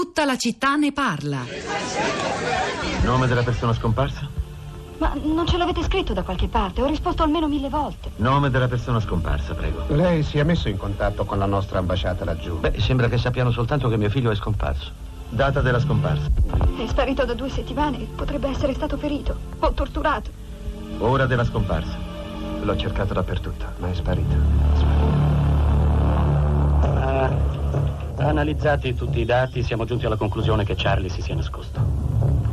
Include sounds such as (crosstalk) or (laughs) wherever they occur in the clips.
Tutta la città ne parla. Nome della persona scomparsa? Ma non ce l'avete scritto da qualche parte? Ho risposto almeno mille volte. Nome della persona scomparsa, prego. Lei si è messo in contatto con la nostra ambasciata laggiù. Beh, sembra che sappiano soltanto che mio figlio è scomparso. Data della scomparsa. È sparito da due settimane. Potrebbe essere stato ferito o torturato. Ora della scomparsa. L'ho cercato dappertutto, ma è sparito. Analizzati tutti i dati, siamo giunti alla conclusione che Charlie si sia nascosto.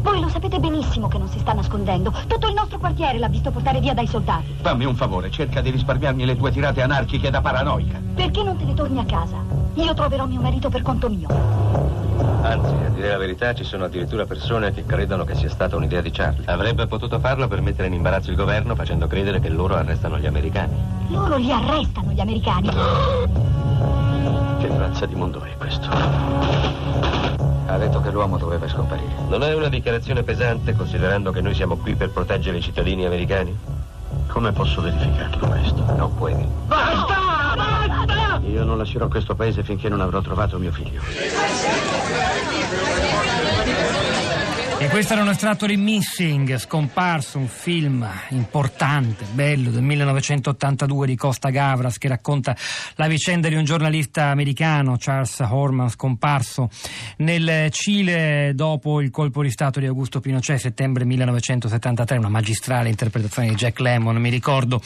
Voi lo sapete benissimo che non si sta nascondendo. Tutto il nostro quartiere l'ha visto portare via dai soldati. Fammi un favore, cerca di risparmiarmi le tue tirate anarchiche da paranoica. Perché non te ne torni a casa? Io troverò mio marito per conto mio. Anzi, a dire la verità, ci sono addirittura persone che credono che sia stata un'idea di Charlie. Avrebbe potuto farlo per mettere in imbarazzo il governo facendo credere che loro arrestano gli americani. Loro li arrestano gli americani. (laughs) Che razza di mondo è questo? Ha detto che l'uomo doveva scomparire. Non è una dichiarazione pesante considerando che noi siamo qui per proteggere i cittadini americani? Come posso verificarlo questo? Non puoi. Io non lascerò questo paese finché non avrò trovato mio figlio. E questo era un estratto di Missing, scomparso, un film importante, bello, del 1982 di Costa Gavras che racconta la vicenda di un giornalista americano, Charles Horman, scomparso nel Cile dopo il colpo di Stato di Augusto Pinochet, settembre 1973, una magistrale interpretazione di Jack Lemmon, mi ricordo.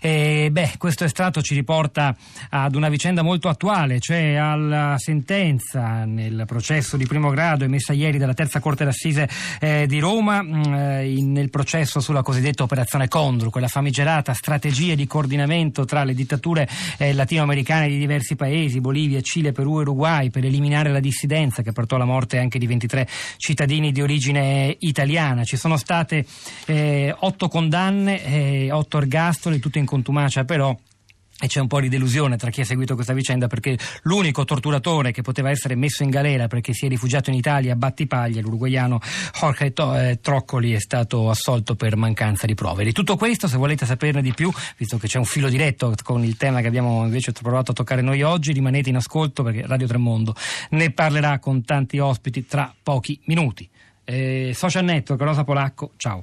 E, beh, questo estratto ci riporta ad una vicenda molto attuale, cioè alla sentenza nel processo di primo grado emessa ieri dalla terza corte d'assise eh, di Roma mh, eh, in- nel processo sulla cosiddetta operazione Condru, quella famigerata strategia di coordinamento tra le dittature eh, latinoamericane di diversi paesi, Bolivia, Cile, Perù e Uruguay, per eliminare la dissidenza che portò alla morte anche di 23 cittadini di origine italiana. Ci sono state eh, otto condanne, eh, otto ergastoli, tutte in contumacia però. E c'è un po' di delusione tra chi ha seguito questa vicenda perché l'unico torturatore che poteva essere messo in galera perché si è rifugiato in Italia a Battipaglia, l'uruguaiano Jorge eh, Troccoli, è stato assolto per mancanza di prove. Di tutto questo, se volete saperne di più, visto che c'è un filo diretto con il tema che abbiamo invece provato a toccare noi oggi, rimanete in ascolto perché Radio Tremondo ne parlerà con tanti ospiti tra pochi minuti. Eh, social Network, Rosa Polacco, ciao.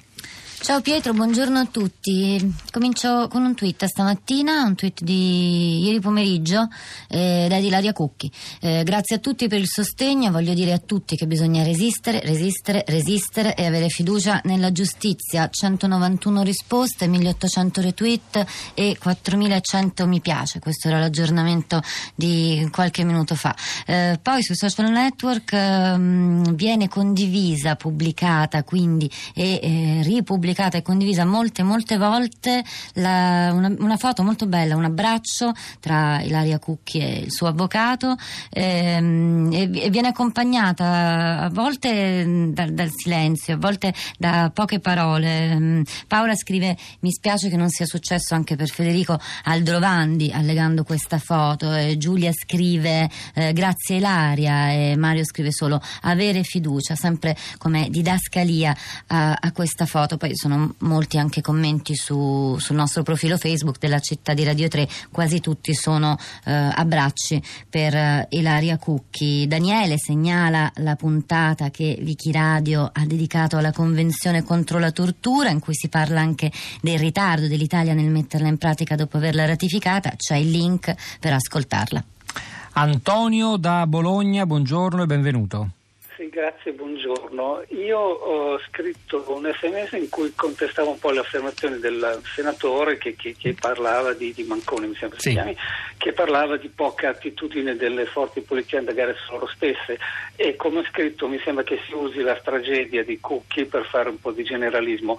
Ciao Pietro, buongiorno a tutti. Comincio con un tweet stamattina, un tweet di ieri pomeriggio eh, da Ilaria Cucchi. Eh, grazie a tutti per il sostegno, voglio dire a tutti che bisogna resistere, resistere, resistere e avere fiducia nella giustizia. 191 risposte, 1800 retweet e 4100 mi piace. Questo era l'aggiornamento di qualche minuto fa. Eh, poi sui social network ehm, viene condivisa, pubblicata quindi e eh, ripubblicata e condivisa molte molte volte la- una, una foto molto bella, un abbraccio tra Ilaria Cucchi e il suo avvocato ehm, e, e viene accompagnata a volte mm, dal, dal silenzio, a volte da poche parole. Mm, Paola scrive mi spiace che non sia successo anche per Federico Aldrovandi allegando questa foto e Giulia scrive eh, grazie Ilaria e Mario scrive solo avere fiducia, sempre come didascalia a, a questa foto. Poi sono molti anche commenti su- sul nostro profilo Facebook della città di Radio 3, quasi tutti sono eh, abbracci per eh, Ilaria Cucchi. Daniele segnala la puntata che Vichi Radio ha dedicato alla Convenzione contro la tortura, in cui si parla anche del ritardo dell'Italia nel metterla in pratica dopo averla ratificata. C'è il link per ascoltarla. Antonio da Bologna, buongiorno e benvenuto. Sì, grazie, buongiorno. Io ho scritto un sms in cui contestavo un po' le affermazioni del senatore che, che- che parlava di, di Manconi, mi sembra si Sì. chiami, che parlava di poca attitudine delle forze di polizia a indagare su loro stesse e come ho scritto mi sembra che si usi la tragedia di Cucchi per fare un po' di generalismo.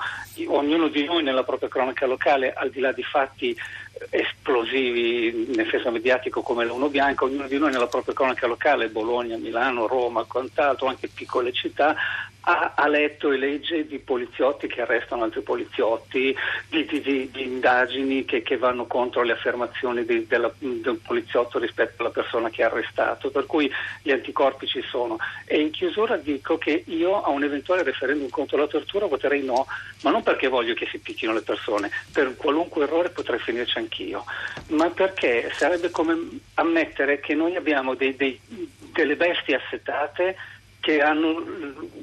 Ognuno di noi nella propria cronaca locale, al di là di fatti eh, esplosivi nel senso mediatico come l'Uno Bianco, ognuno di noi nella propria cronaca locale, Bologna, Milano, Roma, quant'altro, anche piccole città, ha, ha letto e legge di poliziotti che arrestano altri poliziotti, di, di- di- di indagini che, che vanno contro le affermazioni della- del poliziotto rispetto alla persona che ha arrestato, per cui gli anticorpi ci sono. E in chiusura dico che io a un eventuale referendum contro la tortura voterei no, ma non perché voglio che si picchino le persone, per qualunque errore potrei finirci anch'io, ma perché sarebbe come ammettere che noi abbiamo dei- dei- delle bestie assetate che hanno...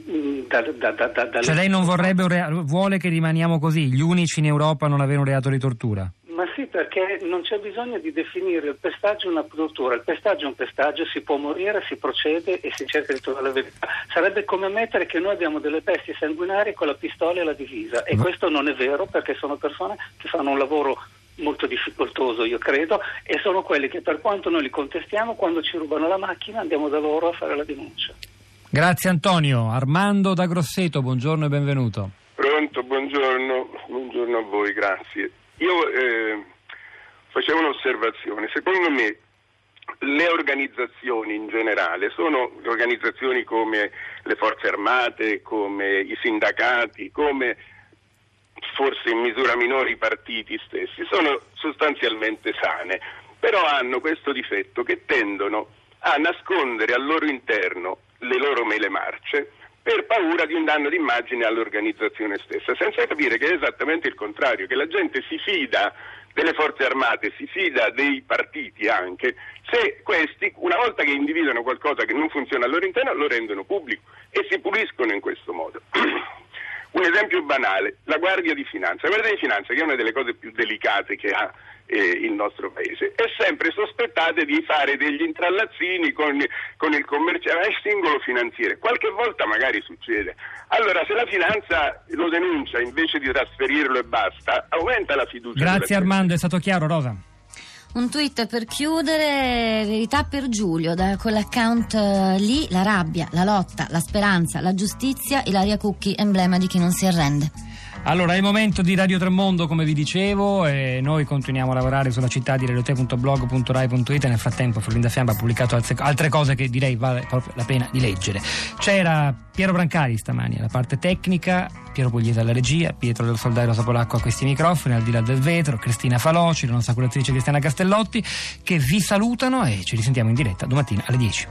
mm, Da, da, da, da, Cioè lei non vorrebbe un rea- vuole che rimaniamo così, gli unici in Europa a non avere un reato di tortura? Ma sì, perché non c'è bisogno di definire il pestaggio una tortura. Il pestaggio è un pestaggio, si può morire, si procede e si cerca di trovare la verità. Sarebbe come ammettere che noi abbiamo delle pesti sanguinarie con la pistola e la divisa. E questo non è vero perché sono persone che fanno un lavoro molto difficoltoso, io credo, e sono quelli che per quanto noi li contestiamo, quando ci rubano la macchina andiamo da loro a fare la denuncia. Grazie Antonio. Armando da Grosseto, buongiorno e benvenuto. Pronto, buongiorno, buongiorno a voi, grazie. Io eh, facevo un'osservazione, secondo me le organizzazioni in generale sono organizzazioni come le forze armate, come i sindacati, come forse in misura minore i partiti stessi, sono sostanzialmente sane, però hanno questo difetto che tendono a nascondere al loro interno le loro mele marce per paura di un danno d'immagine all'organizzazione stessa, senza capire che è esattamente il contrario, che la gente si fida delle forze armate, si fida dei partiti anche, se questi, una volta che individuano qualcosa che non funziona al loro interno, lo rendono pubblico e si puliscono in questo modo. (clears throat) Un esempio banale, la Guardia di Finanza. La Guardia di Finanza, che è una delle cose più delicate che ha eh, il nostro paese, è sempre sospettata di fare degli intrallazzini con, con il commerciale, il singolo finanziere. Qualche volta magari succede. Allora, se la finanza lo denuncia invece di trasferirlo e basta, aumenta la fiducia. Grazie. Armando, è stato chiaro Rosa. Un tweet per chiudere, verità per Giulio, da quell'account eh, lì, la rabbia, la lotta, la speranza, la giustizia, Ilaria Cucchi, emblema di chi non si arrende. Allora, è il momento di Radio Tremondo, come vi dicevo, e noi continuiamo a lavorare sulla città di radiote.blog.rai.it nel frattempo Florinda Fiamma ha pubblicato altre, altre cose che direi vale proprio la pena di leggere. C'era Piero Brancari stamani alla parte tecnica, Piero Pugliese alla regia, Pietro del Soldai Rosa Polacco a questi microfoni, al di là del vetro, Cristina Faloci, la nostra curatrice Cristiana Castellotti, che vi salutano e ci risentiamo in diretta domattina alle 10.